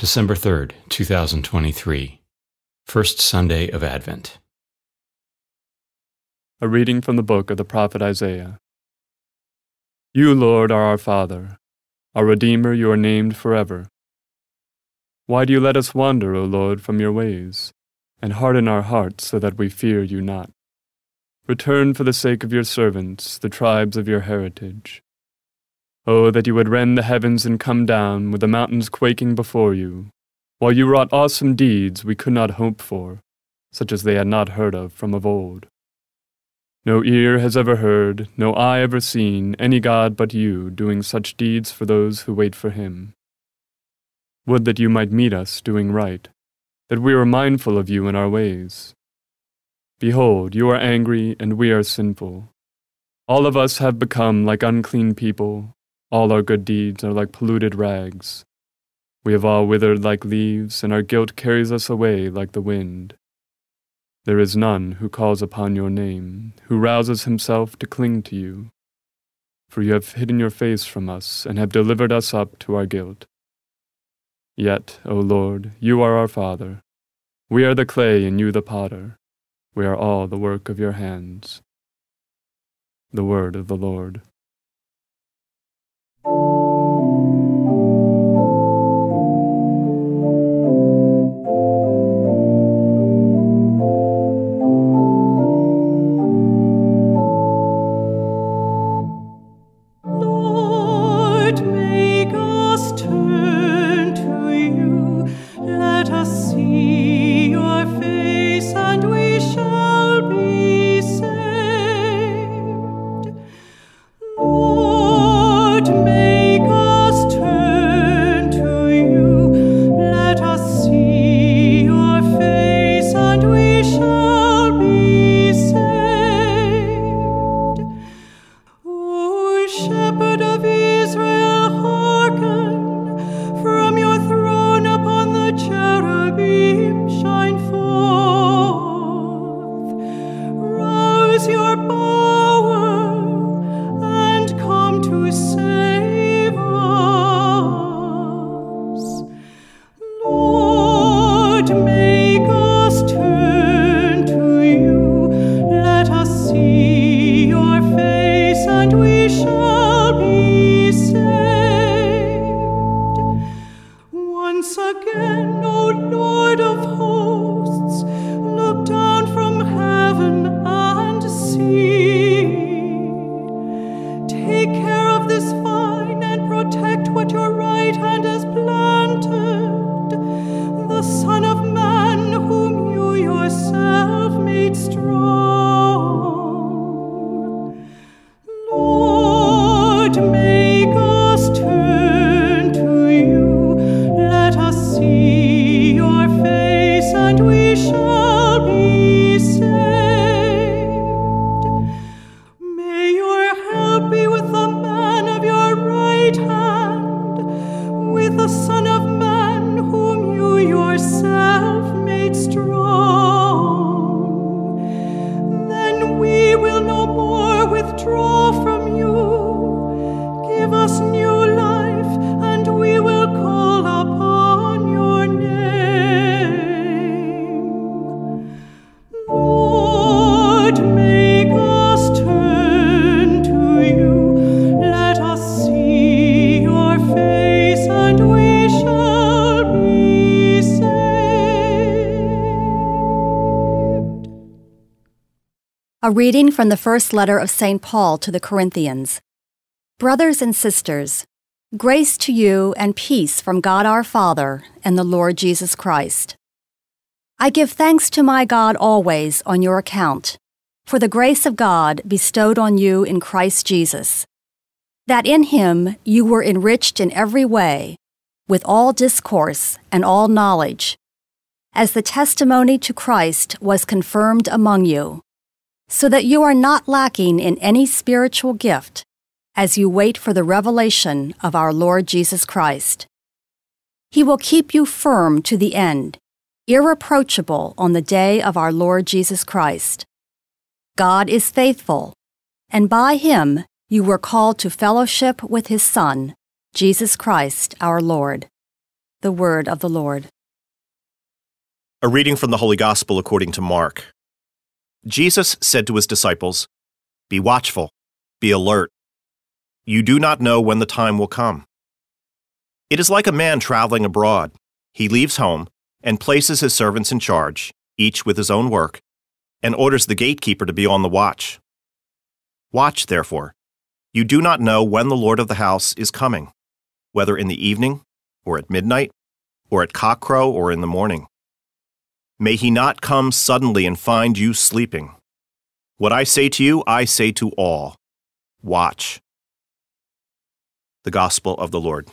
December 3rd, 2023, First Sunday of Advent. A reading from the book of the prophet Isaiah. You, Lord, are our Father. Our Redeemer, you are named forever. Why do you let us wander, O Lord, from your ways, and harden our hearts so that we fear you not? Return for the sake of your servants, the tribes of your heritage. Oh, that you would rend the heavens and come down, with the mountains quaking before you, while you wrought awesome deeds we could not hope for, such as they had not heard of from of old. No ear has ever heard, no eye ever seen, any God but you doing such deeds for those who wait for him. Would that you might meet us doing right, that we were mindful of you in our ways. Behold, you are angry, and we are sinful. All of us have become like unclean people, all our good deeds are like polluted rags. We have all withered like leaves, and our guilt carries us away like the wind. There is none who calls upon your name, who rouses himself to cling to you. For you have hidden your face from us, and have delivered us up to our guilt. Yet, O Lord, you are our Father. We are the clay, and you the potter. We are all the work of your hands. The word of the Lord. Shepherd more A reading from the first letter of St. Paul to the Corinthians. Brothers and sisters, grace to you and peace from God our Father and the Lord Jesus Christ. I give thanks to my God always on your account, for the grace of God bestowed on you in Christ Jesus, that in him you were enriched in every way, with all discourse and all knowledge, as the testimony to Christ was confirmed among you so that you are not lacking in any spiritual gift as you wait for the revelation of our Lord Jesus Christ. He will keep you firm to the end, irreproachable on the day of our Lord Jesus Christ. God is faithful, and by him you were called to fellowship with his Son, Jesus Christ our Lord. The word of the Lord. A reading from the Holy Gospel according to Mark. Jesus said to his disciples, Be watchful, be alert. You do not know when the time will come. It is like a man traveling abroad. He leaves home and places his servants in charge, each with his own work, and orders the gatekeeper to be on the watch. Watch, therefore. You do not know when the Lord of the house is coming, whether in the evening, or at midnight, or at cockcrow, or in the morning. May he not come suddenly and find you sleeping. What I say to you, I say to all Watch. The Gospel of the Lord.